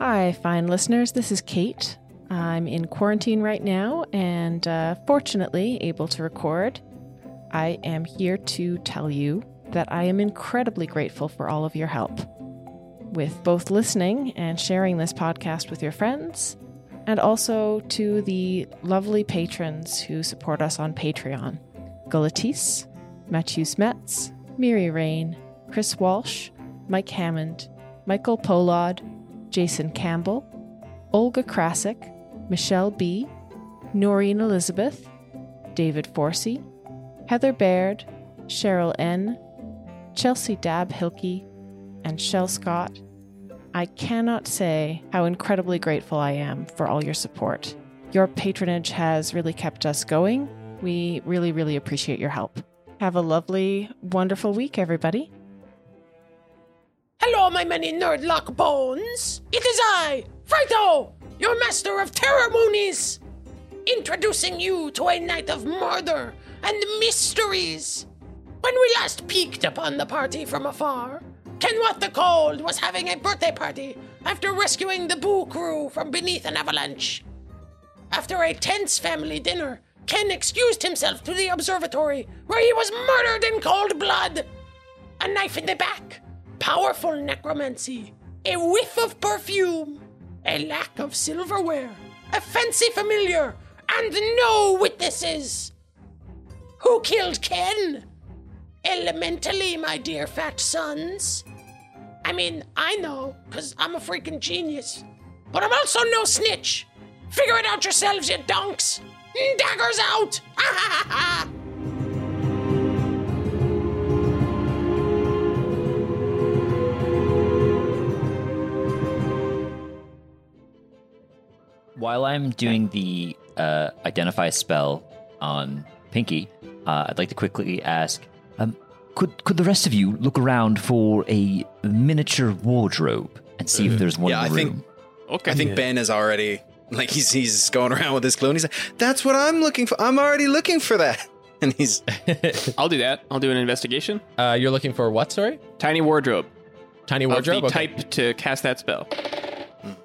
Hi, fine listeners. This is Kate. I'm in quarantine right now and uh, fortunately able to record. I am here to tell you that I am incredibly grateful for all of your help with both listening and sharing this podcast with your friends, and also to the lovely patrons who support us on Patreon Galatis, Matthew Metz, Miri Rain, Chris Walsh, Mike Hammond, Michael Polod, Jason Campbell, Olga Krasik, Michelle B., Noreen Elizabeth, David Forsey, Heather Baird, Cheryl N., Chelsea Dab Hilke, and Shell Scott. I cannot say how incredibly grateful I am for all your support. Your patronage has really kept us going. We really, really appreciate your help. Have a lovely, wonderful week, everybody. Hello, my many nerdlock bones. It is I, Frito, your master of ceremonies, introducing you to a night of murder and mysteries. When we last peeked upon the party from afar, Kenwath the Cold was having a birthday party after rescuing the Boo crew from beneath an avalanche. After a tense family dinner, Ken excused himself to the observatory where he was murdered in cold blood. A knife in the back, powerful necromancy, a whiff of perfume, a lack of silverware, a fancy familiar, and no witnesses. Who killed Ken? Elementally, my dear fat sons. I mean, I know, because I'm a freaking genius. But I'm also no snitch. Figure it out yourselves, you donks. Daggers out! While I'm doing the uh, identify spell on Pinky, uh, I'd like to quickly ask: um, Could could the rest of you look around for a miniature wardrobe and see if there's one yeah, in I the think- Okay. I think Ben is already like he's he's going around with his clue and he's like, That's what I'm looking for. I'm already looking for that. And he's I'll do that. I'll do an investigation. Uh, you're looking for what? Sorry, Tiny wardrobe. tiny Of wardrobe. the Okay. type to cast that spell.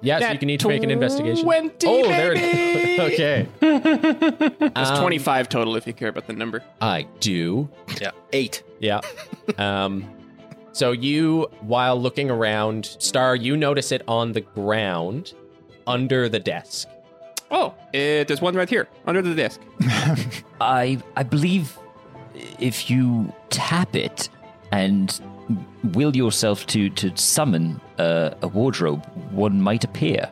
Yeah, so you can need to make an investigation. 20, oh, there it is. okay. It's Um, 25 total if you care about the number. I do. yeah, eight. Yeah. um, so you, while looking around, Star, you notice it on the ground under the desk. Oh, it, there's one right here under the desk. I I believe if you tap it and will yourself to to summon uh, a wardrobe, one might appear.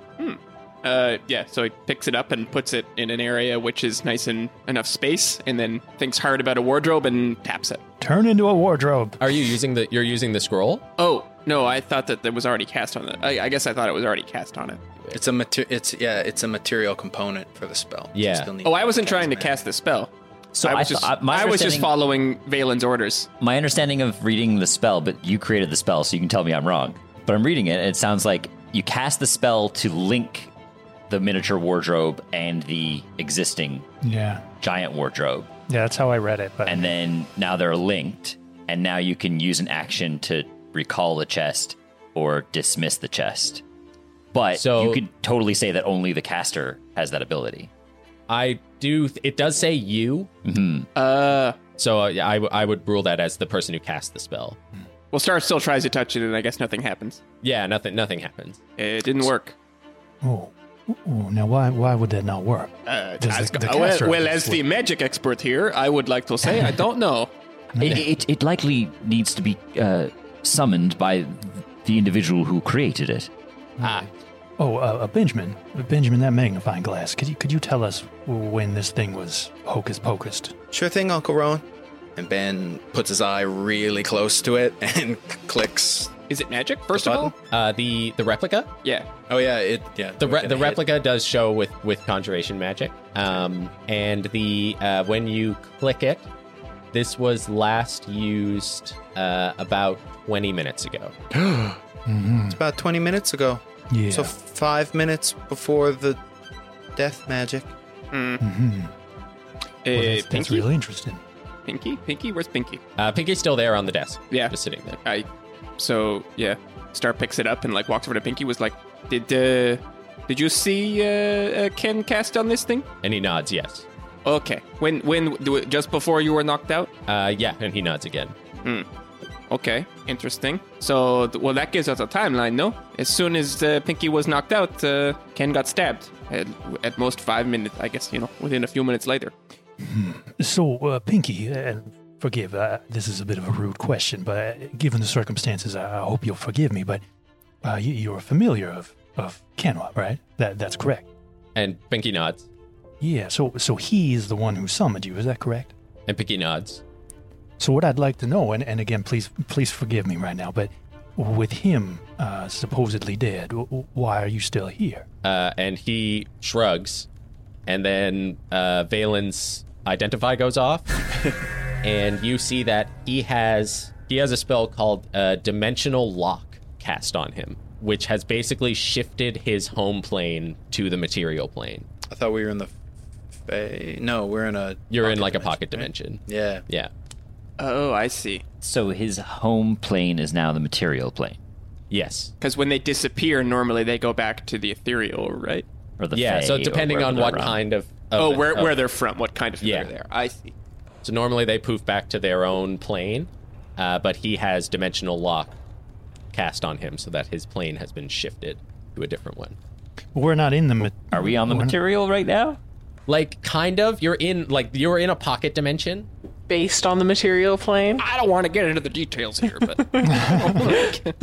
Uh, yeah, so he picks it up and puts it in an area which is nice and enough space, and then thinks hard about a wardrobe and taps it. Turn into a wardrobe. Are you using the? You're using the scroll. Oh no, I thought that it was already cast on it. I, I guess I thought it was already cast on it. It's a mater- it's yeah, it's a material component for the spell. You Yeah. still need Oh, I wasn't trying to cast the spell. So I I, was th- just, I- my I was just following Valen's orders. my understanding of reading the spell, but you created the spell, so you can tell me I'm wrong. But I'm reading it, and it sounds like you cast the spell to link the miniature wardrobe and the existing Yeah. giant wardrobe. Yeah, that's how I read it. But And then now they're linked, and now you can use an action to recall the chest or dismiss the chest. But So- you could totally say that only the caster has that ability. I do. It does say you. Uh, So uh, yeah, I, w- I would rule that as the person who cast the spell. well, Star still tries to touch it, and I guess nothing happens. Yeah, nothing. Nothing happens. It didn't work. oh, oh, now why why would that not work? Uh, Does as- the- the well, well, as the magic expert here, I would like to say I don't know. It, it, it likely needs to be uh, summoned by the individual who created it. Ah, Oh, uh, uh, Benjamin, Benjamin, that magnifying glass. Could you could you tell us when this thing was hocus pocused? Sure thing, Uncle Rowan. And Ben puts his eye really close to it and clicks. Is it magic? First of all, uh, the the replica. yeah. Oh yeah, it yeah. The re- the hit. replica does show with with conjuration magic. Um, and the uh, when you click it, this was last used uh, about twenty minutes ago. It's about twenty minutes ago. Yeah. So five minutes before the death magic. Mhm. Uh, Well, that's, that's really interesting. Pinky? Pinky? Where's Pinky? Uh, Pinky's still there on the desk. Yeah. just sitting there. I. So yeah, Star picks it up and like walks over to Pinky. Was like, Did uh, did you see uh, uh, Ken cast on this thing? And he nods, yes. Okay. When when just before you were knocked out? Uh, yeah, and he nods again. Okay, interesting. So, well, that gives us a timeline, no? As soon as uh, Pinky was knocked out, uh, Ken got stabbed. At, at most five minutes, I guess, you know, within a few minutes later. So, uh, Pinky, and forgive, uh, this is a bit of a rude question, but uh, given the circumstances, I, I hope you'll forgive me. But uh, you, you're familiar of of Kenwa, right? That that's correct. And Pinky nods. Yeah. So so he is the one who summoned you. Is that correct? And Pinky nods. So what I'd like to know, and, and again, please please forgive me right now, but with him uh, supposedly dead, w- w- why are you still here? Uh, and he shrugs. And then uh, Valen's identify goes off. and you see that he has he has a spell called uh, Dimensional Lock cast on him, which has basically shifted his home plane to the material plane. I thought we were in the. Fa- no, we're in a. You're in pocket like a pocket right? dimension. Yeah. Yeah. Oh, I see. So his home plane is now the material plane, Yes. Because when they disappear, normally they go back to the ethereal, right? or the yeah. Fae, So depending on what from. kind of, of oh, where, of- where they're from, what kind of Yeah. they're there. I see. So normally they poof back to their own plane, uh, but he has dimensional lock cast on him so that his plane has been shifted to a different one. We're not in the. Ma- Are we on the material right now? Like kind of, you're in like you're in a pocket dimension. Based on the material plane. I don't want to get into the details here, but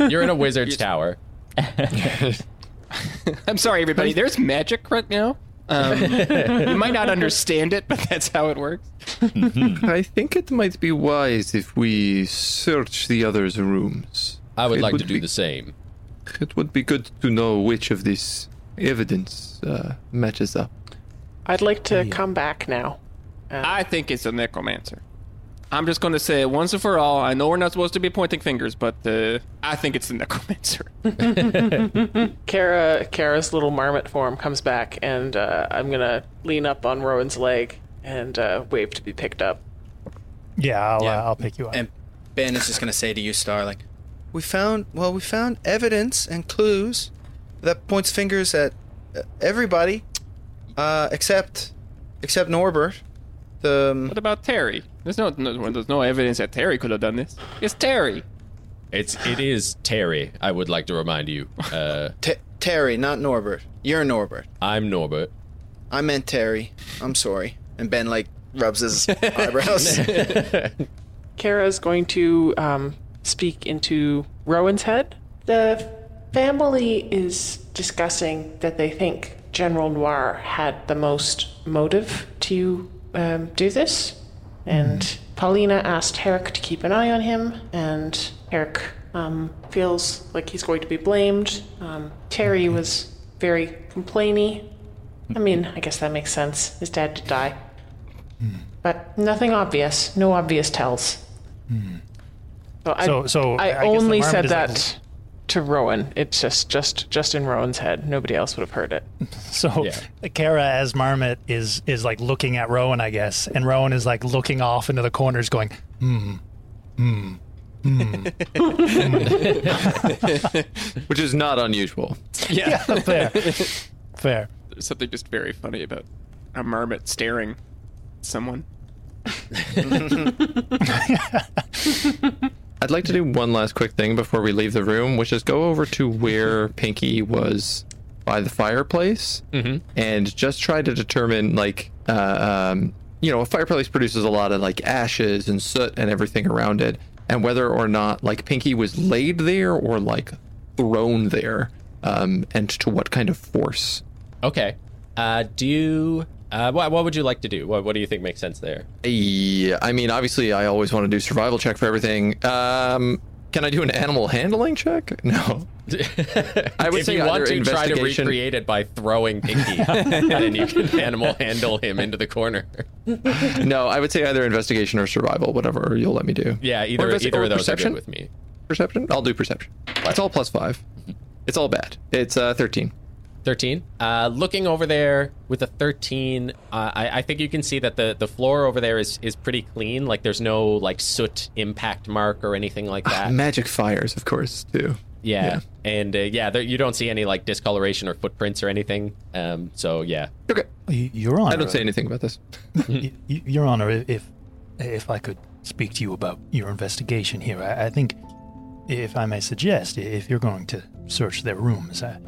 You're in a wizard's tower. I'm sorry, everybody. There's magic right now. Um, you might not understand it, but that's how it works. I think it might be wise if we search the others' rooms. I would It like would to do be- the same. It would be good to know which of this evidence uh, matches up. I'd like to come back now. I think it's a necromancer. I'm just going to say it once and for all. I know we're not supposed to be pointing fingers, but uh, I think it's the necromancer. Kara, Kara's little marmot form comes back, and uh, I'm gonna lean up on Rowan's leg and uh, wave to be picked up. yeah, I'll Yeah. Uh, I'll pick you up. And Ben is just gonna say to you, Star, like, we found. Well, we found evidence and clues that points fingers at uh, everybody, uh, except except Norbert. The um, what about Terry? There's no, no there's no evidence that Terry could have done this. It's Terry. It's it is Terry. I would like to remind you. Uh, T- Terry, not Norbert. You're Norbert. I'm Norbert. I meant Terry. I'm sorry. And Ben like rubs his eyebrows. Kara's going to um, speak into Rowan's head. The family is discussing that they think General Noir had the most motive to um, do this. And Paulina asked Herrick to keep an eye on him, and Herrick um, feels like he's going to be blamed. Um, Terry was very complainy. I mean, I guess that makes sense. His dad did die. But nothing obvious. No obvious tells. So, I, So- so I, I only said that to Rowan. It's just just just in Rowan's head. Nobody else would have heard it. So Yeah. Kara as Marmot is is like looking at Rowan, I guess, and Rowan is like looking off into the corners, going, "Hmm, hmm, hmm." Which is not unusual. Yeah. Fair, fair. There's something just very funny about a marmot staring at someone. I'd like to do one last quick thing before we leave the room, which is go over to where Pinky was by the fireplace and just try to determine, like, uh, um, you know, a fireplace produces a lot of like ashes and soot and everything around it, and whether or not like Pinky was laid there or like thrown there, um, and to what kind of force. Okay. Uh, do? Uh, what, what would you like to do? What, what do you think makes sense there? Yeah, I mean, obviously, I always want to do survival check for everything. Um, can I do an animal handling check? No. I would if say you want to try to recreate it by throwing Pinky, and then you can animal handle him into the corner. No, I would say either investigation or survival, whatever you'll let me do. Yeah, either investi- either of those perception? are good with me. Perception? I'll do perception. It's all plus five. It's all bad. It's uh, 13. 13. Uh, looking over there with a 13, uh, I, I think you can see that the, the floor over there is, is pretty clean. Like there's no like soot impact mark or anything like that. Magic fires, of course, too. Yeah, and uh, yeah, there, you don't see any like discoloration or footprints or anything. Um, so yeah, Okay. Y- Your Honor, I don't say anything about this. y- y- Your Honor, if if I could speak to you about your investigation here, I, I think, if I may suggest, if you're going to search their rooms, I,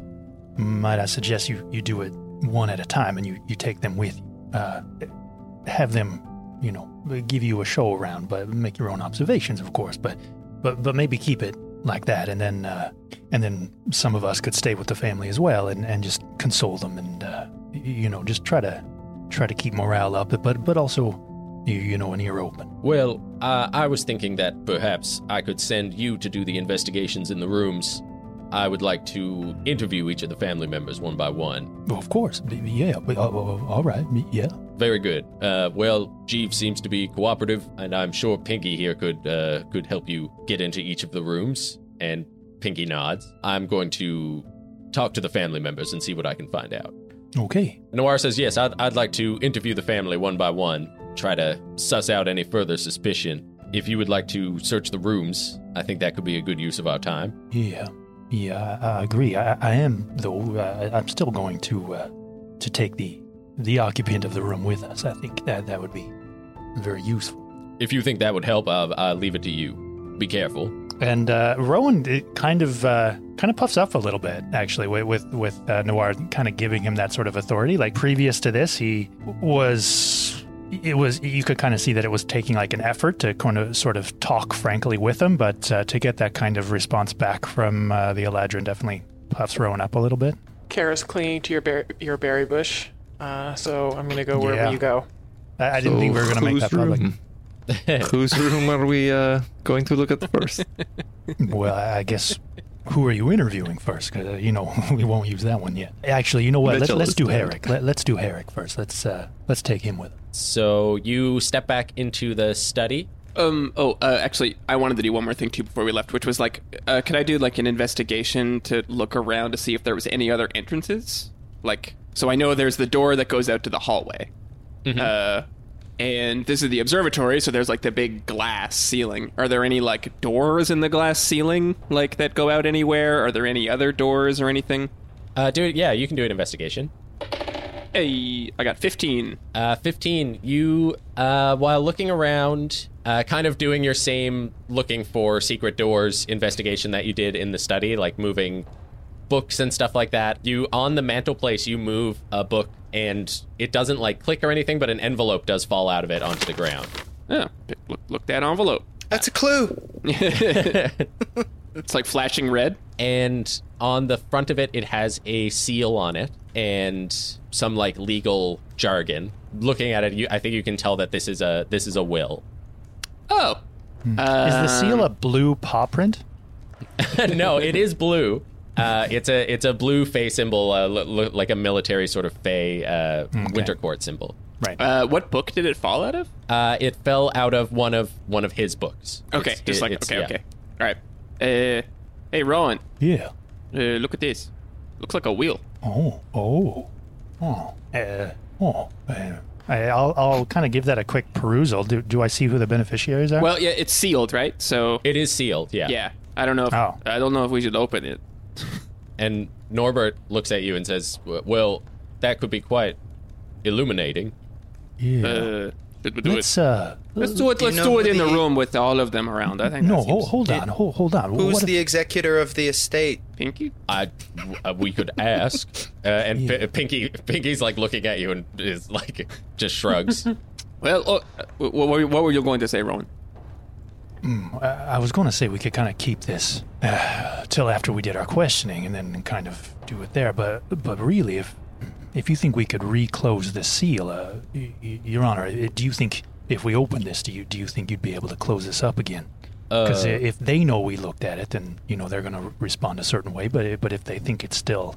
might I suggest you, you do it one at a time and you, you take them with you. Uh, have them, you know, give you a show around, but make your own observations, of course. But but but maybe keep it like that, and then uh, and then some of us could stay with the family as well, and, and just console them, and uh, you know, just try to try to keep morale up, but but also, you, you know, an ear open. Well, uh, I was thinking that perhaps I could send you to do the investigations in the rooms. I would like to interview each of the family members one by one. Well, of course, yeah. but, uh, uh, all right, yeah. Very good. Uh, well, Jeeves seems to be cooperative, and I'm sure Pinky here could uh, could help you get into each of the rooms. And Pinky nods. I'm going to talk to the family members and see what I can find out. Okay. Noir says, Yes, I'd, I'd like to interview the family one by one, try to suss out any further suspicion. If you would like to search the rooms, I think that could be a good use of our time. Yeah, yeah, I, I agree. I, I am, though. Uh, I'm still going to uh, to take the the occupant of the room with us. I think that that would be very useful. If you think that would help, I'll, I'll leave it to you. Be careful. And uh, Rowan it kind of uh, kind of puffs up a little bit, actually, with with, with uh, Noir kind of giving him that sort of authority. Like previous to this, he was. It was you could kind of see that it was taking like an effort to kind of sort of talk frankly with him, but uh, to get that kind of response back from uh, the Eladrin definitely puffs Rowan up a little bit. Kara's clinging to your ber- your berry bush, uh, so I'm gonna go wherever Yeah. you go. I, I didn't think we were going to make whose that public. Whose room are we uh, going to look at first? Well, I guess who are you interviewing first? 'Cause, uh, you know we won't use that one yet. Actually, you know what? Let's, Mitchell let's do dead. Herrick. Let, let's do Herrick first. Let's uh, let's take him with us. So you step back into the study. Um. Oh. Uh, actually, I wanted to do one more thing too before we left, which was like, uh, could I do like an investigation to look around to see if there was any other entrances? Like, so I know there's the door that goes out to the hallway. Uh, and this is the observatory, so there's like the big glass ceiling. Are there any like doors in the glass ceiling like that go out anywhere? Are there any other doors or anything? Uh, do it. Yeah, you can do an investigation. Hey, I got 15. Uh, 15. You, uh, while looking around, uh, kind of doing your same looking for secret doors investigation that you did in the study, like moving books and stuff like that. You, on the mantelpiece, you move a book and it doesn't like click or anything, but an envelope does fall out of it onto the ground. Oh, look, look that envelope. That's a clue. It's like flashing red. and on the front of it it has a seal on it and some like legal jargon looking at it you, i think you can tell that this is a this is a will Oh. Hmm. Is the seal um, a blue paw print? no it is blue uh, it's a it's a blue fey symbol uh, lo- lo- like a military sort of fey uh, winter court symbol Right. Uh, what book did it fall out of? uh, it fell out of one of one of his books Okay, It's- just it- like okay, yeah. okay. All right. Uh, hey, Rowan, yeah. uh, look at this. Looks like a wheel. Oh. Oh. Oh. Uh, oh. Uh, I- I'll I'll kind of give that a quick perusal. Do, do I see who the beneficiaries are? Well, yeah, it's sealed, right? So it is sealed yeah yeah, I don't know. If, Oh. I don't know if we should open it. And norbert looks at you and says well that could be quite illuminating yeah. Uh, should do let's it? uh. Let's do it. Let's know do it in the the- room with all of them around. I think. No, that hold, seems- hold on, hold, hold on. Who's What if- the executor of the estate? Pinky. I, uh, we could ask. Uh, and P- Pinky, Pinky's like looking at you and is like just shrugs. Well, oh, uh, what, were- what were you going to say, Rowan? I I was going to say we could kind of keep this uh, till after we did our questioning, and then kind of do it there. But but really, if if you think we could reclose the seal, uh, y- y- Your Honor, uh, do you think if we open this, do you do you think you'd be able to close this up again? Because Uh, if they know we looked at it, then you know they're going to respond a certain way. But but if they think it's still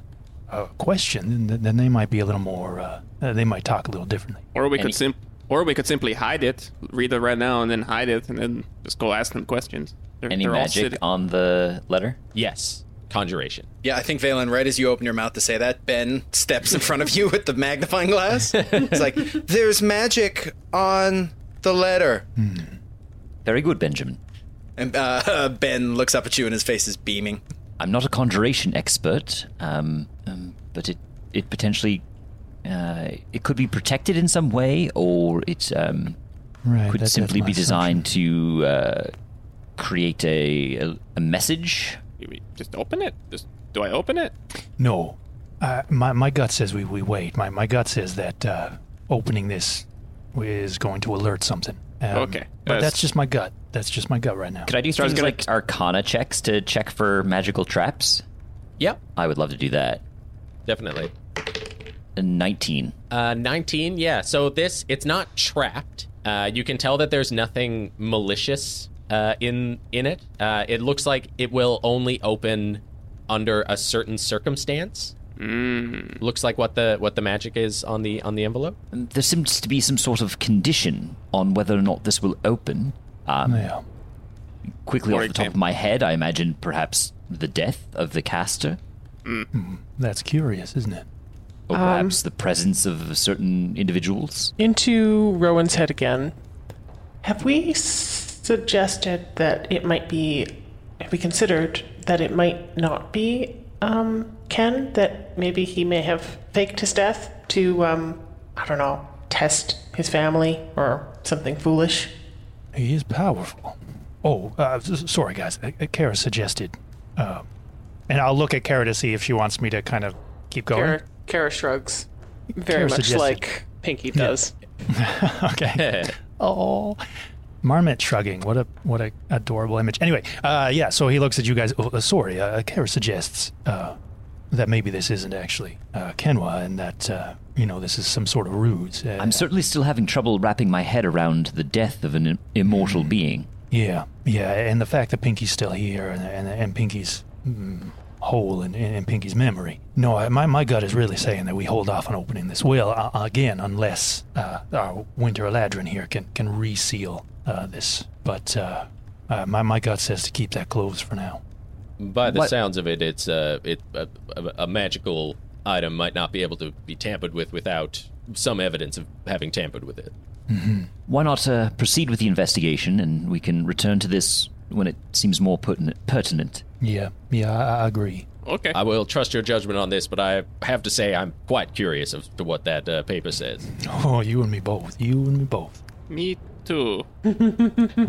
a question, then, then they might be a little more. Uh, they might talk a little differently. Or we Any- could sim- or we could simply hide it, read it right now, and then hide it, and then just go ask them questions. They're, Any they're magic sitting- on the letter? yes, conjuration. Yeah, I think Valen, right as you open your mouth to say that, Ben steps in front of you with the magnifying glass. It's like, there's magic on the letter. Very good, Benjamin. And uh, Ben looks up at you and his face is beaming. I'm not a conjuration expert, um, um, but it it potentially uh, it could be protected in some way, or it um, Right. could simply be designed to uh, create a, a a message. Just open it. Just do I open it? No. Uh, my, my gut says we, we wait. My, my gut says that uh, opening this is going to alert something. Um, Okay. But Uh, that's just my gut. That's just my gut right now. Could I do So I things gonna- like Arcana checks to check for magical traps? Yep, I would love to do that. definitely. A Nineteen. Uh, 19, yeah. So this, it's not trapped. Uh, you can tell that there's nothing malicious uh, in in it. Uh, it looks like it will only open under a certain circumstance. Mm. Looks like what the what the magic is on the on the envelope. There seems to be some sort of condition on whether or not this will open. Um, yeah. quickly For off the top of my head, I imagine perhaps the death of the caster, That's curious, isn't it? Or perhaps the presence of certain individuals. Into Rowan's head again. Have we suggested that it might be? Have we considered that it might not be um, Ken? That maybe he may have faked his death to, um, I don't know, test his family or something foolish. He is powerful. Oh, uh, sorry, guys. Uh, uh, Kara suggested. Uh, and I'll look at Kara to see if she wants me to kind of keep going. Kara, Kara shrugs, very Kara much suggested. like Pinky does. okay. oh, Marmot shrugging. What a what a adorable image. Anyway, uh, yeah. So he looks at you guys. Oh, uh, sorry, uh, Kara suggests uh, that maybe this isn't actually uh, Kenwa, and that uh, you know this is some sort of ruse. Uh, I'm certainly still having trouble wrapping my head around the death of an im- immortal being. Yeah, yeah, and the fact that Pinky's still here and and, and Pinky's mm, hole in, in Pinky's memory. No, I, my my gut is really saying that we hold off on opening this will uh, again, unless uh, our Winter Eladrin here can can reseal uh, this. But uh, uh, my my gut says to keep that closed for now. By the What- sounds of it, it's uh, it a, a, a magical item might not be able to be tampered with without some evidence of having tampered with it. Why not uh, proceed with the investigation, and we can return to this when it seems more pertinent. pertinent. Yeah, yeah, I, I agree. Okay. I will trust your judgment on this, but I have to say I'm quite curious as to what that uh, paper says. Oh, you and me both. You and me both. Me too.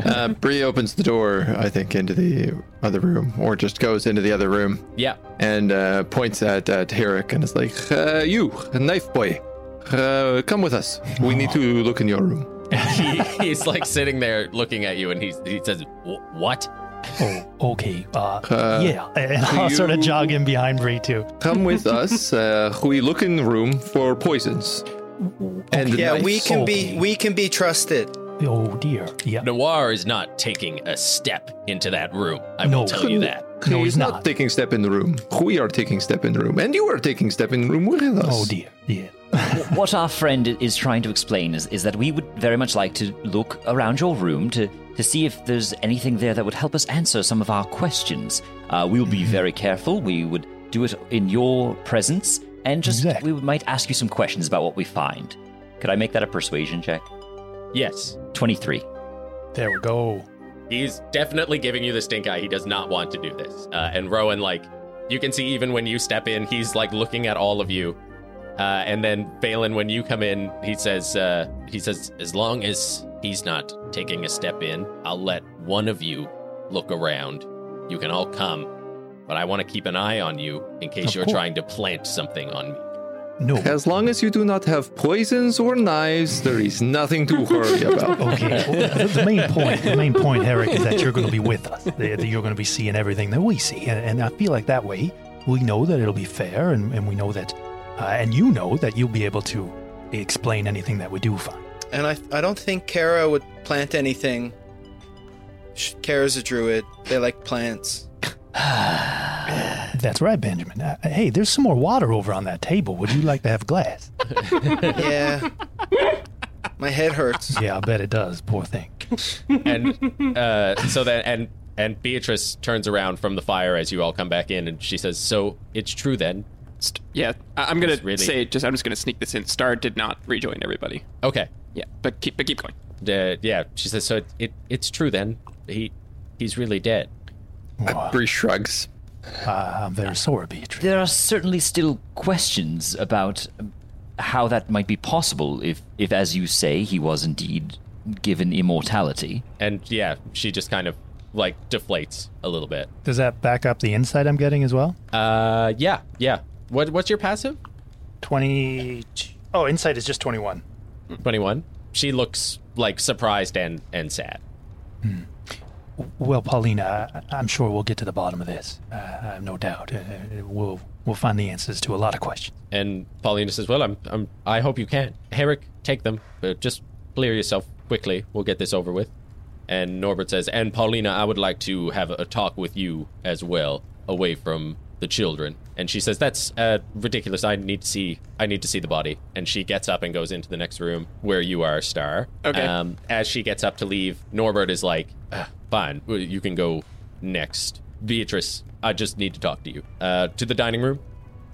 Uh, Bree opens the door, I think, into the other room, or just goes into the other room Yeah, and uh, points at, at Herrick and is like, uh, You, knife boy, uh, come with us. We need to look in your room. he, he's like sitting there looking at you, and he's, he says, "What?" Oh, okay. Uh, Uh, yeah, and I'll sort of jog in behind Bree too. Come with us. Uh, we look in the room for poisons. And Yeah, knives. we can Okay. be we can be trusted. Oh dear. Yeah. Noir is not taking a step into that room. I will No. tell you that. No, he's he's not. not. taking step in the room. We are taking step in the room, and you are taking step in the room with us. Oh dear. dear. what our friend is trying to explain is, is that we would very much like to look around your room to, to see if there's anything there that would help us answer some of our questions. Uh, we'll be very careful. We would do it in your presence, and just Exactly. we might ask you some questions about what we find. Could I make that a persuasion check? Yes, 23. There we go. He's definitely giving you the stink eye. He does not want to do this. Uh, and Rowan, like, you can see even when you step in, he's like looking at all of you. Uh, and then Valen, when you come in, he says, uh, he says, as long as he's not taking a step in, I'll let one of you look around. You can all come, but I want to keep an eye on you in case Of you're course. trying to plant something on me. No. As long as you do not have poisons or knives, there is nothing to worry about. Okay. well, the, the main point, the main point, Herrick, is that you're going to be with us. That that you're going to be seeing everything that we see, and, and I feel like that way we know that it'll be fair, and, and we know that, uh, and you know that you'll be able to explain anything that we do find. And I I don't think Kara would plant anything. Sh- Kara's a druid. They like plants. That's right, Benjamin. Uh, hey, there's some more water over on that table. Would you like to have a glass? Yeah. My head hurts. Yeah, I bet it does. Poor thing. and uh, so then and and Beatrice turns around from the fire as you all come back in, and she says, "So it's true then." St- yeah, I- I'm gonna It's really- say just I'm just gonna sneak this in. Star did not rejoin everybody. Okay, Yeah, but keep but keep going. uh, yeah. She says, "So it, it it's true then. He he's really dead." Uh, Bree shrugs. Uh, I'm very sorry, Beatrice. There are certainly still questions about how that might be possible if, if, as you say, he was indeed given immortality. And yeah, she just kind of like deflates a little bit. Does that back up the insight I'm getting as well? Uh, yeah, yeah. What what's your passive? 20. Oh, insight is just 21. 21. She looks like surprised and and sad. Well, Paulina, I- I'm sure we'll get to the bottom of this. Uh, I have no doubt. Uh, we'll we'll find the answers to a lot of questions. And Paulina says, "Well, I'm, I'm I hope you can. Herrick, take them. But just clear yourself quickly. We'll get this over with." And Norbert says, "And Paulina, I would like to have a talk with you as well, away from the children." And she says, "That's uh, ridiculous. I need to see. I need to see the body." And she gets up and goes into the next room where you are, Star. Okay. Um, as she gets up to leave, Norbert is like, "Ah, "Fine, you can go next." Beatrice, I just need to talk to you. Uh, to the dining room.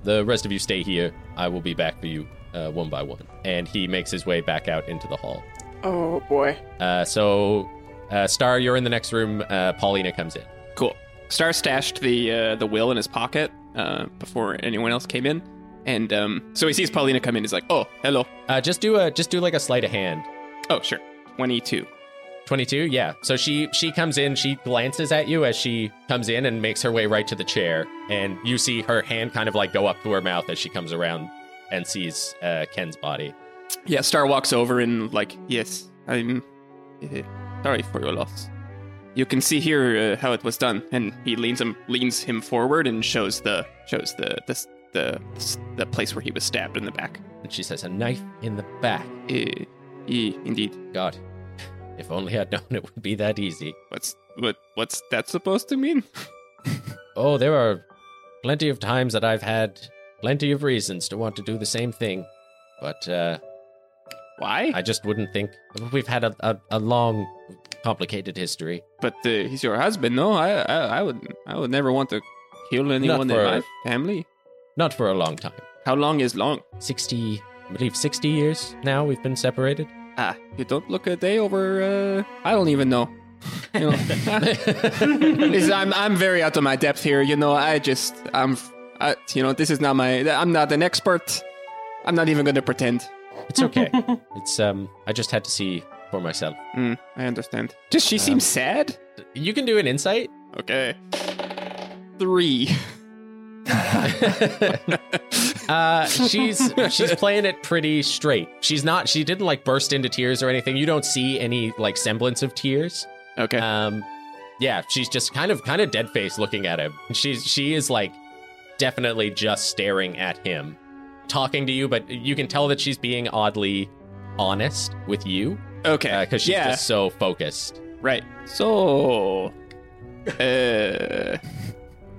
The rest of you stay here. I will be back for you uh, one by one. And he makes his way back out into the hall. Oh boy. Uh, so, uh, Star, you're in the next room. Uh, Paulina comes in. Cool. Star stashed the uh, the will in his pocket uh, before anyone else came in, and um, so he sees Paulina come in. He's like, "Oh, hello. Uh, just do a just do like a sleight of hand. Oh, sure. Twenty-two. 22 yeah so she she comes in she glances at you as she comes in and makes her way right to the chair and you see her hand kind of like go up to her mouth as she comes around and sees uh, ken's body Yeah. Star walks over and like, yes, I'm uh, sorry for your loss. You can see here uh, how it was done, and he leans him leans him forward and shows the shows the the the, the place where he was stabbed in the back. and she says a knife in the back Uh, indeed. god if only i'd known it would be that easy What's what? What's that supposed to mean? Oh, there are plenty of times that I've had plenty of reasons to want to do the same thing. But uh, Why? I just wouldn't think. We've had a, a, a long, complicated history. But uh, he's your husband, no? I, I I would I would never want to kill anyone in my family. Not for a long time. How long is long? 60, I believe 60 years now we've been separated. Ah, you don't look a day over. Uh, I don't even know. You know, I'm I'm very out of my depth here. You know, I just I'm. I, you know, this is not my. I'm not an expert. I'm not even going to pretend. It's okay. it's um I just had to see for myself. Mm, I understand. Does she seem sad? You can do an insight. Okay. Three. Uh she's she's playing it pretty straight. She's not she didn't like burst into tears or anything. You don't see any like semblance of tears. Okay. Um, yeah, she's just kind of kind of dead face looking at him. She's she is like definitely just staring at him, talking to you, but you can tell that she's being oddly honest with you okay. because she's yeah. just so focused. Right. So. Uh.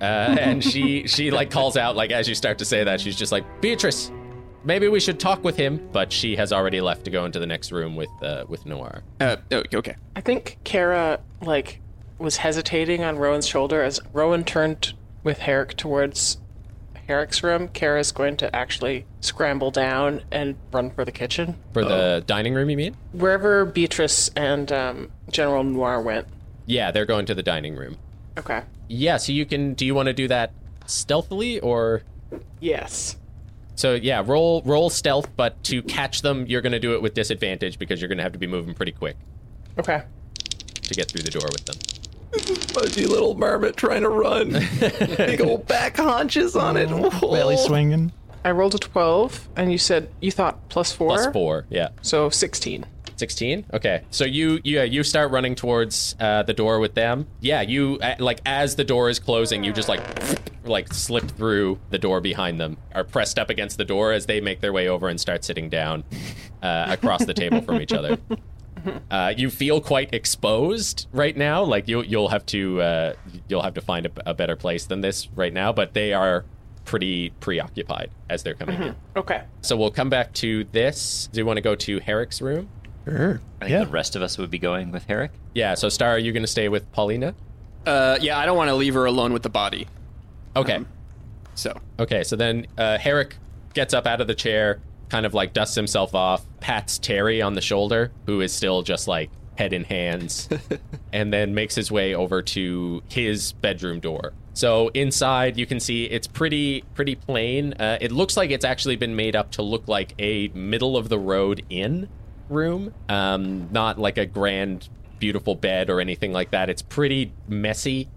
Uh, and she she like calls out like as you start to say that she's just like Beatrice, maybe we should talk with him. But she has already left to go into the next room with uh, with Noir. Uh. oh, Okay. I think Kara like was hesitating on Rowan's shoulder as Rowan turned with Herrick towards Herrick's room. Kara's going to actually scramble down and run for the kitchen. For the dining room, you mean? Wherever Beatrice and um, General Noir went. Yeah, they're going to the dining room. Okay. Yeah, so you can. Do you want to do that stealthily or? Yes. So yeah, roll roll stealth, but to catch them, you're going to do it with disadvantage because you're going to have to be moving pretty quick Okay. to get through the door with them. Fuzzy little marmot trying to run. Big old back haunches on it. Mm, belly swinging. I rolled a 12, and you said you thought plus four? Plus four, yeah, So 16. Okay, so you yeah you start running towards uh, the door with them. Yeah, you uh, like as the door is closing, you just like like slip through the door behind them, are pressed up against the door as they make their way over and start sitting down uh, across the table from each other. Uh, you feel quite exposed right now. Like you, you'll have to, uh, you'll have to find a, a better place than this right now. But they are pretty preoccupied as they're coming in. Okay. So we'll come back to this. Do you want to go to Herrick's room? I think Yeah. the rest of us would be going with Herrick. Yeah. So Star, are you going to stay with Paulina? Uh. Yeah. I don't want to leave her alone with the body. Okay. So. Okay. So then uh, Herrick gets up out of the chair, kind of like dusts himself off, pats Terry on the shoulder, who is still just like head in hands, and then makes his way over to his bedroom door. So inside, you can see it's pretty pretty plain. Uh, it looks like it's actually been made up to look like a middle of the road inn room, um, not like a grand, beautiful bed or anything like that. It's pretty messy.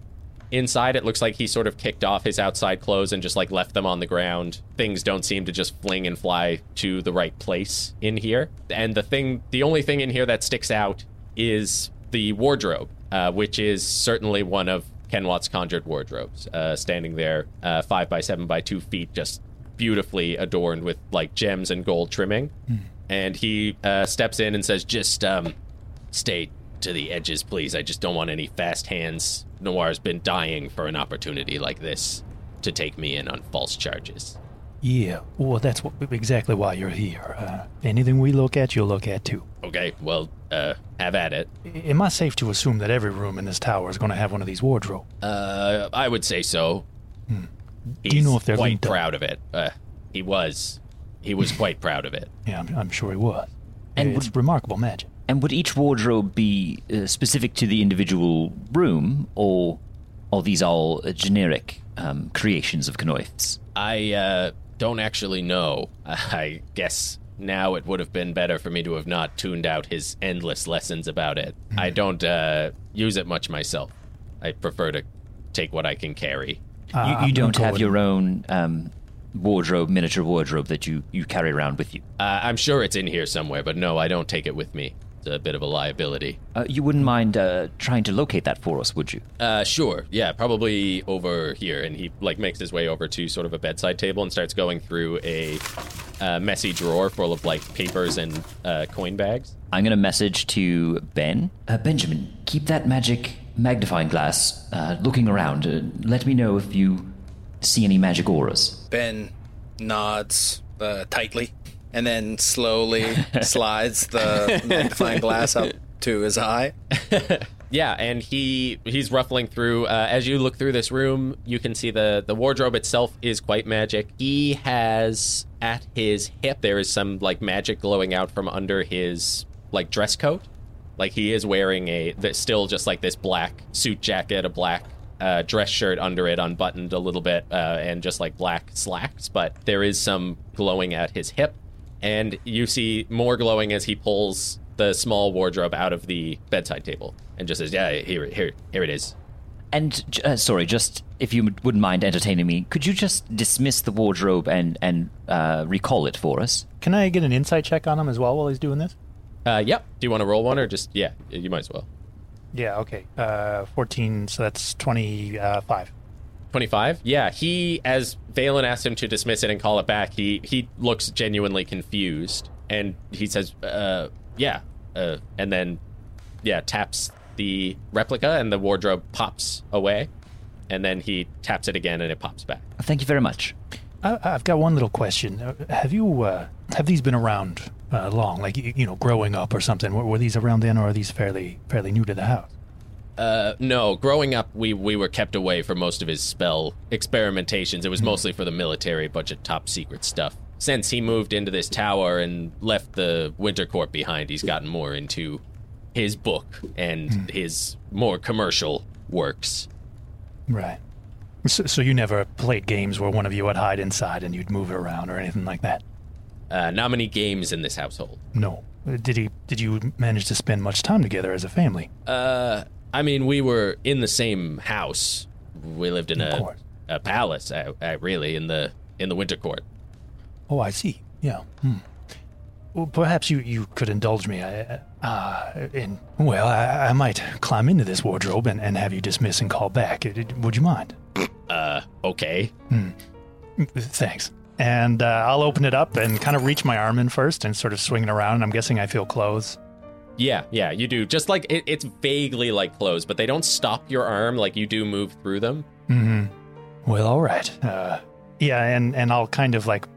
Inside, it looks like he sort of kicked off his outside clothes and just like left them on the ground. Things don't seem to just fling and fly to the right place in here. And the thing, the only thing in here that sticks out is the wardrobe, uh, which is certainly one of Ken Watt's conjured wardrobes, uh, standing there, uh, five by seven by two feet, just beautifully adorned with like gems and gold trimming. And he uh, steps in and says, "Just um, stay to the edges, please. I just don't want any fast hands. Noir's been dying for an opportunity like this to take me in on false charges." Yeah, well, that's what, exactly why you're here. Uh, anything we look at, you'll look at too. Okay, well, uh, have at it. Am I safe to assume that every room in this tower is going to have one of these wardrobes? Uh, I would say so. Do you know if they're quite linked up? proud of it? Uh, he was. He was quite proud of it. Yeah, I'm, I'm sure he was. And it's would- remarkable magic. And would each wardrobe be uh, specific to the individual room, or are these all uh, generic um, creations of Knoith's? I uh, don't actually know. I guess now it would have been better for me to have not tuned out his endless lessons about it. I don't uh, use it much myself. I prefer to take what I can carry. Uh, you, you don't have your own um, wardrobe, miniature wardrobe that you, you carry around with you. Uh, I'm sure it's in here somewhere, but no, I don't take it with me. It's a bit of a liability. Uh, you wouldn't mind uh, trying to locate that for us, would you? Uh, sure. Yeah, probably over here. And he like makes his way over to sort of a bedside table and starts going through a uh, messy drawer full of like papers and uh, coin bags. I'm going to message to Ben. Uh, Benjamin, keep that magic magnifying glass uh, looking around. Uh, let me know if you see any magic auras. Ben nods uh, tightly and then slowly slides the magnifying glass up to his eye. Yeah, and he he's ruffling through. Uh, as you look through this room, you can see the the wardrobe itself is quite magic. He has at his hip there is some like magic glowing out from under his like dress coat. Like he is wearing a that's still just like this black suit jacket, a black uh, dress shirt under it, unbuttoned a little bit, uh, and just like black slacks. But there is some glowing at his hip, and you see more glowing as he pulls the small wardrobe out of the bedside table and just says, "Yeah, here, here, here it is." And uh, sorry, just if you wouldn't mind entertaining me, could you just dismiss the wardrobe and and uh, recall it for us? Can I get an insight check on him as well while he's doing this? Uh, yep. Do you want to roll one or just yeah? You might as well. Yeah, okay. Uh, 14, so that's 25. 25 yeah he as Valen asked him to dismiss it and call it back he he looks genuinely confused and he says uh yeah uh and then yeah taps the replica and the wardrobe pops away and then he taps it again and it pops back Thank you very much. I, I've got one little question. Uh, Have you, uh, have these been around uh, long? Like, you, you know, growing up or something? Were, were these around then or are these fairly, fairly new to the house? uh no growing up we we were kept away for most of his spell experimentations it was mostly for the military bunch of top secret stuff since he moved into this tower and left the winter court behind he's gotten more into his book and his more commercial works Right. So, so you never played games where one of you would hide inside and you'd move it around or anything like that? Uh not many games in this household No. Uh, Did he? Did you manage to spend much time together as a family? uh i mean we were in the same house we lived in a a palace uh, uh, really in the in the winter court Oh, I see. Yeah. Hmm. Well, perhaps you, you could indulge me. I, uh, in well, I, I might climb into this wardrobe and, and have you dismiss and call back. Uh, Would you mind? uh okay Hmm. Thanks. And uh, I'll open it up and kind of reach my arm in first and sort of swing it around. And I'm guessing I feel clothes. Yeah, yeah, you do. Just like it, it's vaguely like clothes, but they don't stop your arm. Like you do move through them. Mm-hmm. Well, all right. Uh, yeah, and and I'll kind of like,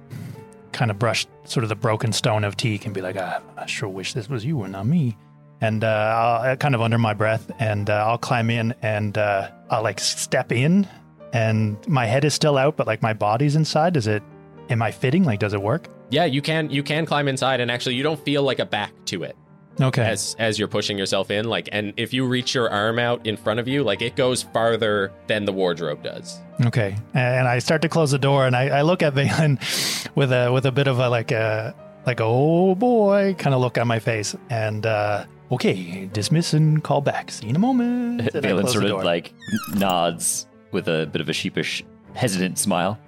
kind of brush sort of the broken stone of teak and be like, "Ah, I sure wish this was you and not me. And uh, I'll uh, kind of under my breath, and uh, I'll climb in and uh, I'll like step in, and my head is still out, but like my body's inside. Does it? Am I fitting? Like, does it work? Yeah, you can you can climb inside, and actually, you don't feel like a back to it. Okay. as as you're pushing yourself in like and if you reach your arm out in front of you like it goes farther than the wardrobe does Okay, and I start to close the door, and I, I look at Valen with a with a bit of a like a like oh boy kind of look on my face, and uh, okay, dismiss and call back. See you in a moment. And Valen sort of like nods with a bit of a sheepish, hesitant smile.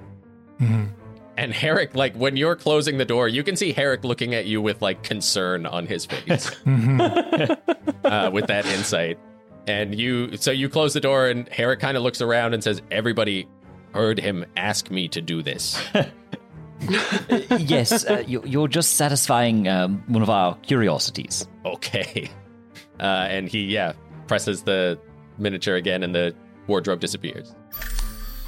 And Herrick like when you're closing the door you can see Herrick looking at you with like concern on his face. Uh, with that insight. And you so you close the door and Herrick kind of looks around and says everybody heard him ask me to do this. Yes, uh, you, you're just satisfying um, one of our curiosities. okay. Uh, and he yeah presses the miniature again and the wardrobe disappears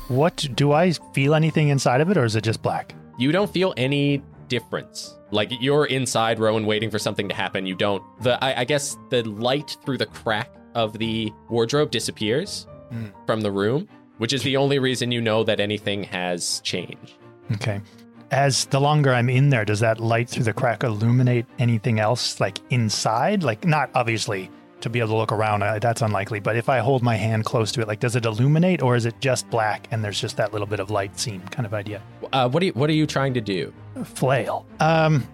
What do I feel anything inside of it, or is it just black? you don't feel any difference. Like you're inside, Rowan, waiting for something to happen. You don't. The I, I guess the light through the crack of the wardrobe disappears hmm. from the room, which is the only reason you know that anything has changed. Okay. As the longer I'm in there, does that light through the crack illuminate anything else, like inside? Like not obviously to be able to look around. Uh, that's unlikely. But if I hold my hand close to it, like does it illuminate, or is it just black and there's just that little bit of light seam kind of idea? Uh, what are you, What are you trying to do? flail. Um,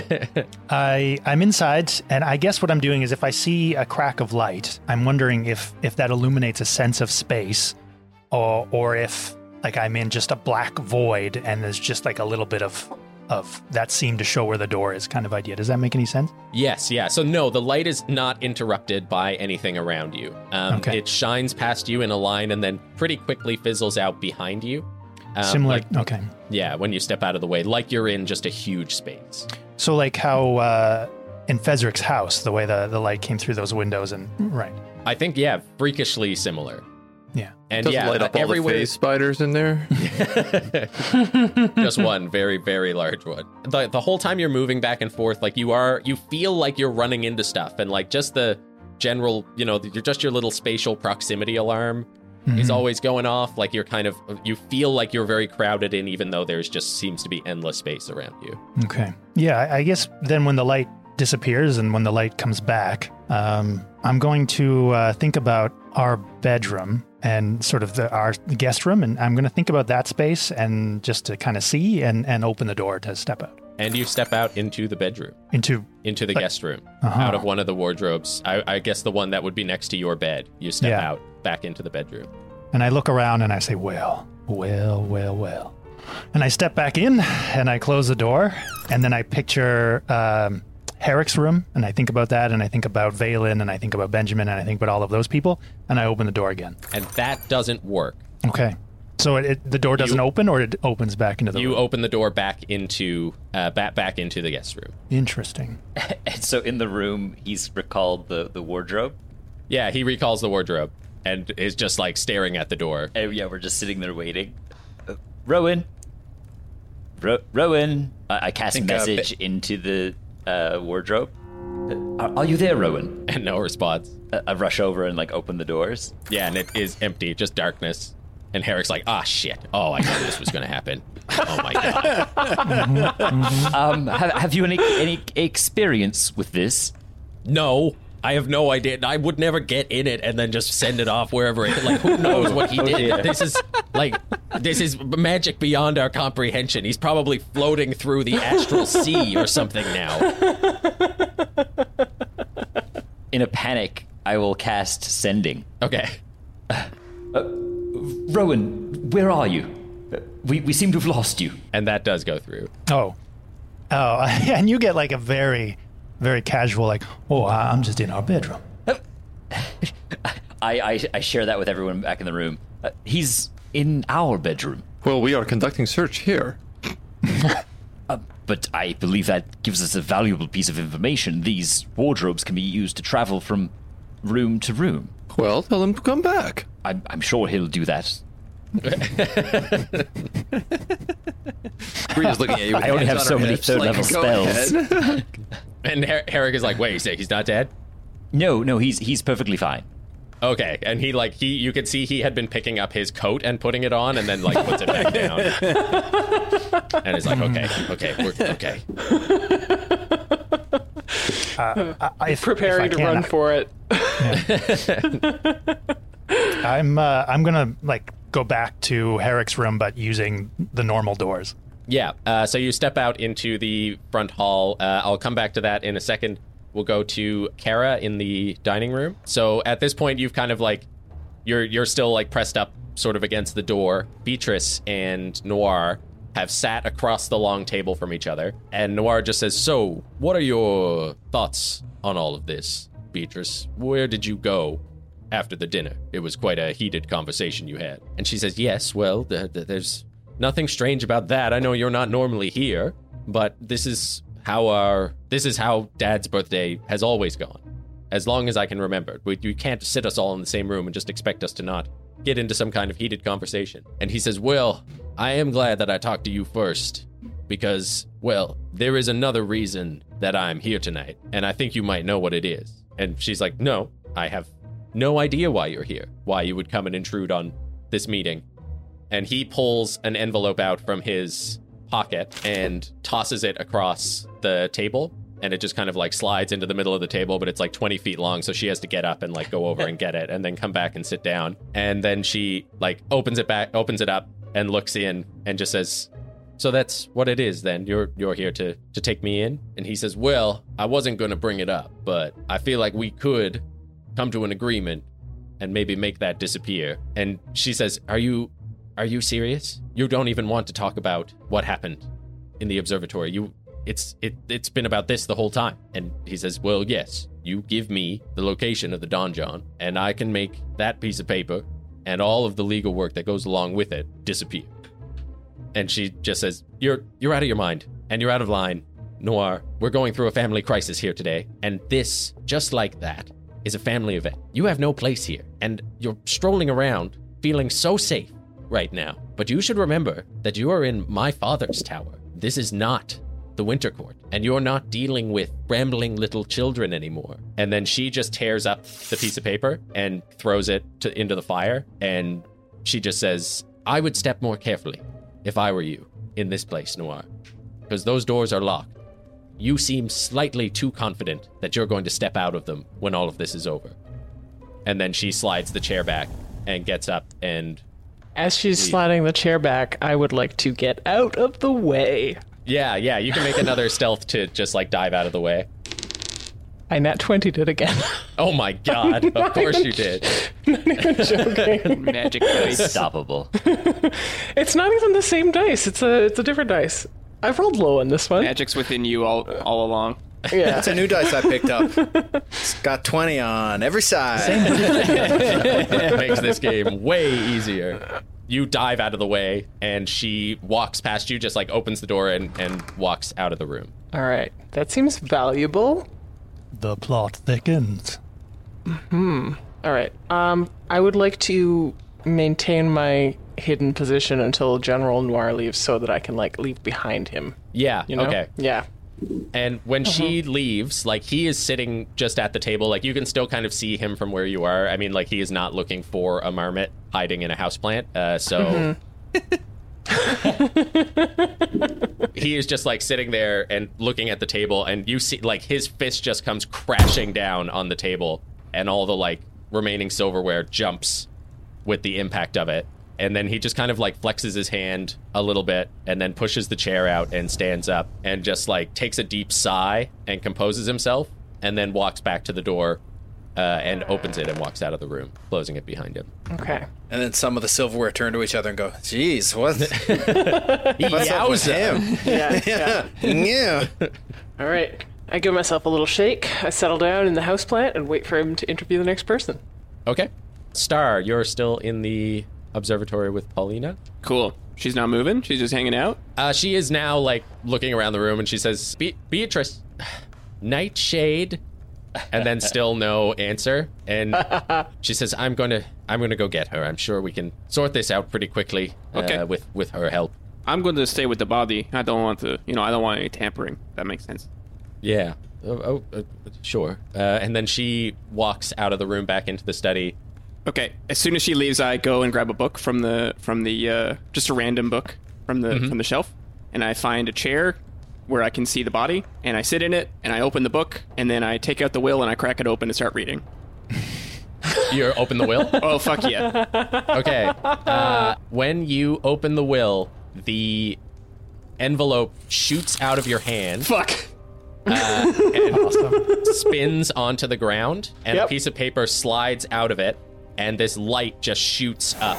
I I'm inside, and I guess what I'm doing is if I see a crack of light, I'm wondering if if that illuminates a sense of space, or or if like I'm in just a black void and there's just like a little bit of of that seem to show where the door is kind of idea. Does that make any sense? Yes, yeah. So no, the light is not interrupted by anything around you. Um, Okay. It shines past you in a line and then pretty quickly fizzles out behind you. Um, Similar. like- okay. yeah, when you step out of the way, like you're in just a huge space. So like how uh, in Fezric's house, the way the the light came through those windows and right. I think yeah, freakishly similar. Yeah. And Does it yeah, light up all everywhere the phase spiders in there? just one very very large one. The the whole time you're moving back and forth, like you are, you feel like you're running into stuff, and like just the general, you know, you're just your little spatial proximity alarm is always going off. Like you're kind of, you feel like you're very crowded in, even though there's just seems to be endless space around you. Okay. Yeah, I- I guess then when the light disappears and when the light comes back, um, I'm going to uh, think about our bedroom and sort of the, our guest room, and I'm going to think about that space and just to kind of see and, and open the door to step out And you step out into the bedroom, into. into the guest room, Uh-huh. out of one of the wardrobes. I, I guess the one that would be next to your bed. You step Yeah. out back into the bedroom. And I look around and I say, well, well, well, well. And I step back in and I close the door. And then I picture um, Herrick's room. And I think about that. And I think about Valen. And I think about Benjamin. And I think about all of those people. And I open the door again. And that doesn't work. Okay. So it, it, the door doesn't You- open or it opens back into the You room? open the door back into uh, back back into the guest room. Interesting. And so in the room, he's recalled the, the wardrobe. Yeah, he recalls the wardrobe and is just like staring at the door. And yeah, we're just sitting there waiting. Uh, Rowan. Ro- Rowan. I, I cast Think, uh, message into the uh, wardrobe. Uh, are, are you there, Rowan? And no response. Uh, I rush over and like open the doors. Yeah, and it is empty, just darkness. And Herrick's like, ah, shit. Oh, I knew this was going to happen. Oh my god. Um, have, have you any any experience with this? No, I have no idea. I would never get in it and then just send it off wherever it. Like, who knows what he did? This is like, this is magic beyond our comprehension. He's probably floating through the astral sea or something now. In a panic, I will cast sending. Okay. Rowan, where are you? Uh, We we seem to have lost you. And that does go through. Oh. Oh, and you get like a very, very casual, like, oh, I- I'm just in our bedroom. I, I I share that with everyone back in the room. Uh, he's in our bedroom. Well, we are conducting search here. Uh, but I believe that gives us a valuable piece of information. These wardrobes can be used to travel from room to room. Well, tell him to come back. I'm, I'm sure he'll do that. Bree's looking at you. With I only have on so many third level "Go spells." ahead." And Her- Herrick is like, wait, you say he's not dead? No, no, he's he's perfectly fine. Okay, and he like he you could see he had been picking up his coat and putting it on, and then like puts it back down, and he's like, okay, okay, we're, okay. Uh, I, I- if- Preparing if I to can, run for it. I'm uh, I'm gonna like go back to Herrick's room, but using the normal doors. Yeah. Uh, so you step out into the front hall. Uh, I'll come back to that in a second. We'll go to Kara in the dining room. So at this point, you've kind of like you're you're still like pressed up, sort of against the door. Beatrice and Noir have sat across the long table from each other, and Noir just says, "So, what are your thoughts on all of this, Beatrice? Where did you go?" After the dinner, it was quite a heated conversation you had. And she says, Yes, well, th- th- there's Nothing strange about that. I know you're not normally here, but this is how our this is how Dad's birthday has always gone. As long as I can remember. We, you can't sit us all in the same room and just expect us to not get into some kind of heated conversation. And he says, "Well, I am glad that I talked to you first because, well, there is another reason that I'm here tonight, and I think you might know what it is." And she's like, "No, I have no idea why you're here. Why you would come and intrude on this meeting." And he pulls an envelope out from his pocket and tosses it across the table. And it just kind of like slides into the middle of the table but it's like 20 feet long so she has to get up and like go over and get it and then come back and sit down. And then she like opens it back opens it up and looks in and just says so that's what it is then. You're you're here to to take me in? And he says well i wasn't going to bring it up but i feel like we could come to an agreement and maybe make that disappear. And she says are you are you serious? You don't even want to talk about what happened in the observatory. You it's it it's been about this the whole time. And he says, "Well, yes. You give me the location of the donjon and I can make that piece of paper and all of the legal work that goes along with it disappear." And she just says, "You're you're out of your mind and you're out of line. Noir, we're going through a family crisis here today, and this, just like that, is a family event. You have no place here, and you're strolling around feeling so safe right now. But you should remember that you are in my father's tower. This is not the Winter Court, and you're not dealing with rambling little children anymore. And then she just tears up the piece of paper and throws it to, into the fire, and she just says, I would step more carefully if I were you in this place, Noir, because those doors are locked. You seem slightly too confident that you're going to step out of them when all of this is over. And then she slides the chair back and gets up and As she's sliding the chair back, I would like to get out of the way. Yeah, yeah, you can make another stealth to just like dive out of the way. I nat 20 did again. Oh my god, of course you did. Joking. Magic dice. Unstoppable. it's not even the same dice. It's a it's a different dice. I've rolled low on this one. Magic's within you all all along. Yeah. It's a new dice I picked up. It's got 20 on every side. Makes this game way easier. You dive out of the way, and she walks past you, just like opens the door and, and walks out of the room. All right. That seems valuable. The plot thickens. Hmm. All right. Um, I would like to maintain my hidden position until General Noir leaves, so that I can like leave behind him. Yeah, You know? okay. Yeah. And when she leaves, like he is sitting just at the table, like you can still kind of see him from where you are. I mean, like he is not looking for a marmot hiding in a houseplant. Uh, so he is just like sitting there and looking at the table, and you see like his fist just comes crashing down on the table, and all the like remaining silverware jumps with the impact of it. And then he just kind of like flexes his hand a little bit and then pushes the chair out and stands up and just like takes a deep sigh and composes himself and then walks back to the door uh, and opens it and walks out of the room, closing it behind him. Okay. And then some of the silverware turn to each other and go, "Jeez, what? What's up with him?" Yeah. yeah. yeah. All right. I give myself a little shake. I settle down in the houseplant and wait for him to interview the next person. Okay. Star, you're still in the observatory with Paulina. Cool. She's not moving. She's just hanging out. Uh, she is now like looking around the room and she says, Be- Beatrice, Nightshade. And then still no answer. And she says, I'm gonna I'm gonna go get her. I'm sure we can sort this out pretty quickly uh, with, with her help. I'm going to stay with the body. I don't want to, you know, I don't want any tampering. That makes sense. Yeah. Oh, oh uh, sure. Uh, and then she walks out of the room back into the study. Okay. As soon as she leaves, I go and grab a book from the from the uh, just a random book from the from the shelf, and I find a chair, where I can see the body, and I sit in it, and I open the book, and then I take out the will and I crack it open and start reading. You open the will. Oh fuck yeah! Okay. Uh, when you open the will, the envelope shoots out of your hand fuck. and spins onto the ground, and a piece of paper slides out of it, and this light just shoots up.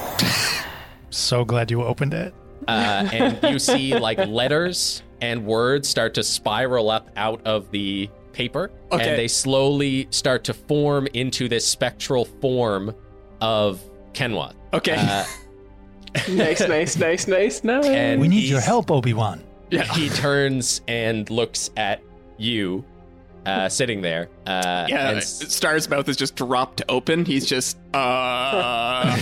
So glad you opened it. Uh, and you see like letters and words start to spiral up out of the paper, Okay. and they slowly start to form into this spectral form of Kenwa. Okay. Uh, nice, nice, nice, nice, nice. and We need your help, Obi Wan. Yeah. he turns and looks at you uh, sitting there. Uh, yeah. and s- Star's mouth is just dropped open. He's just uh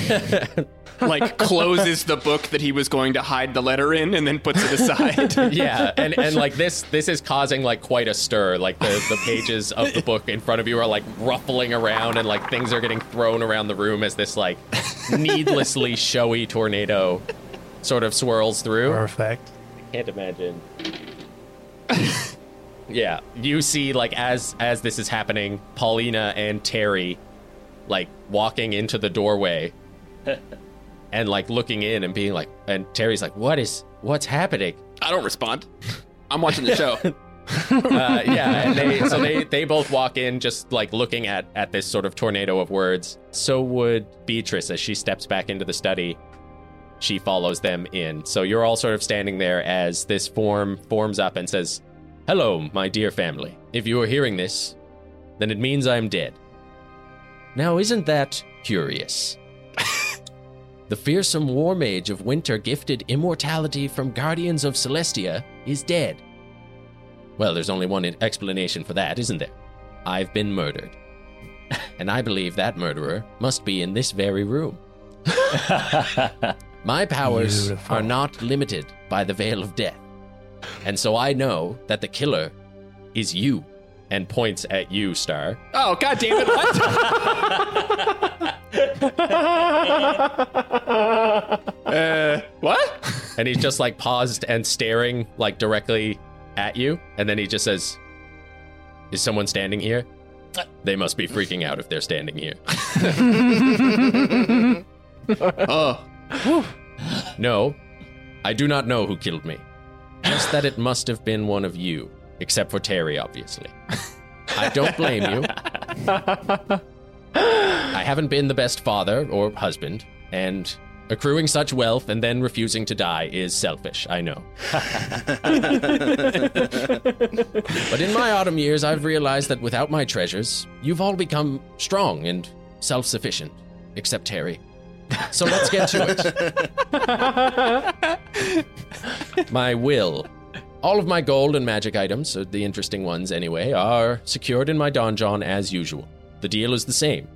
like closes the book that he was going to hide the letter in, and then puts it aside. yeah, and, and like this this is causing like quite a stir. Like the, the pages of the book in front of you are like ruffling around and like things are getting thrown around the room as this like needlessly showy tornado sort of swirls through. Perfect. I can't imagine. yeah, you see like as as this is happening, Paulina and Terry like walking into the doorway and like looking in and being like and Terry's like, "What is what's happening?" I don't respond. I'm watching the show. uh, yeah, and they, so they they both walk in just like looking at at this sort of tornado of words. So would Beatrice as she steps back into the study. She follows them in. So you're all sort of standing there as this form forms up and says, "Hello, my dear family. If you are hearing this, then it means I am dead." Now, isn't that curious? the fearsome war mage of winter gifted immortality from guardians of Celestia is dead. Well, there's only one explanation for that, isn't there? I've been murdered. and I believe that murderer must be in this very room. My powers Beautiful. are not limited by the veil of death. And so I know that the killer is you. And points at you, Star. Oh god damn it! What? uh, what? And he's just like paused and staring like directly at you. And then he just says, Is someone standing here? They must be freaking out if they're standing here. Oh, No, I do not know who killed me. Just that it must have been one of you, except for Terry, obviously. I don't blame you. I haven't been the best father or husband, and accruing such wealth and then refusing to die is selfish, I know. but in my autumn years, I've realized that without my treasures, you've all become strong and self sufficient, except Terry. So let's get to it. my will. All of my gold and magic items, uh, the interesting ones anyway, are secured in my donjon as usual. The deal is the same.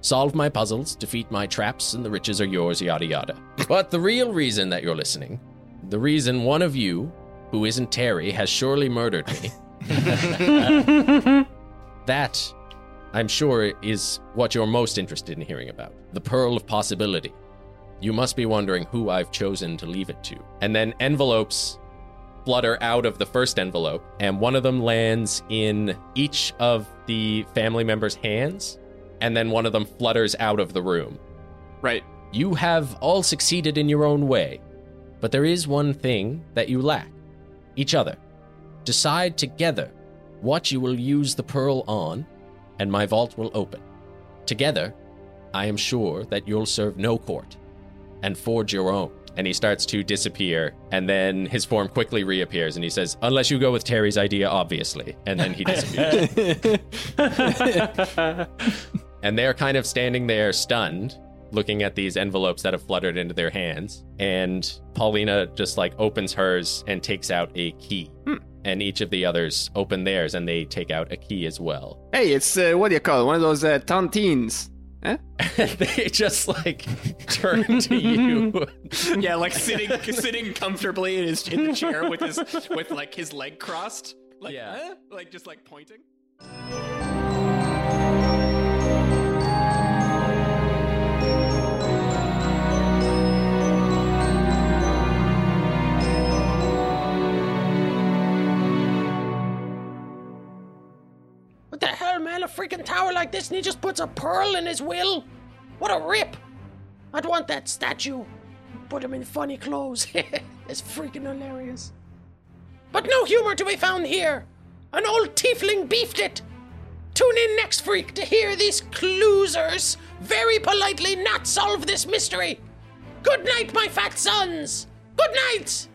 Solve my puzzles, defeat my traps, and the riches are yours, yada yada. But the real reason that you're listening, the reason one of you, who isn't Terry, has surely murdered me, that, I'm sure, is what you're most interested in hearing about. The Pearl of Possibility. You must be wondering who I've chosen to leave it to. And then envelopes flutter out of the first envelope, and one of them lands in each of the family members' hands, and then one of them flutters out of the room. right. You have all succeeded in your own way, but there is one thing that you lack each other. Decide together what you will use the pearl on, and my vault will open. Together, I am sure that you'll serve no court and forge your own. And he starts to disappear, and then his form quickly reappears, and he says, Unless you go with Terry's idea, obviously. And then he disappears. and they're kind of standing there stunned, looking at these envelopes that have fluttered into their hands. And Paulina just like opens hers and takes out a key. Hmm. And each of the others open theirs and they take out a key as well. Hey, it's uh, what do you call it? One of those uh, tontines. Huh? they just like turn to you. Yeah, like sitting sitting comfortably in his in the chair with his with like his leg crossed. Like, Yeah. huh? like just like pointing. Hell, man? A freaking tower like this, and he just puts a pearl in his will? What a rip! I'd want that statue. Put him in funny clothes. it's freaking hilarious. But no humor to be found here. An old tiefling beefed it. Tune in next freak to hear these cloosers very politely not solve this mystery. Good night, my fat sons. Good night.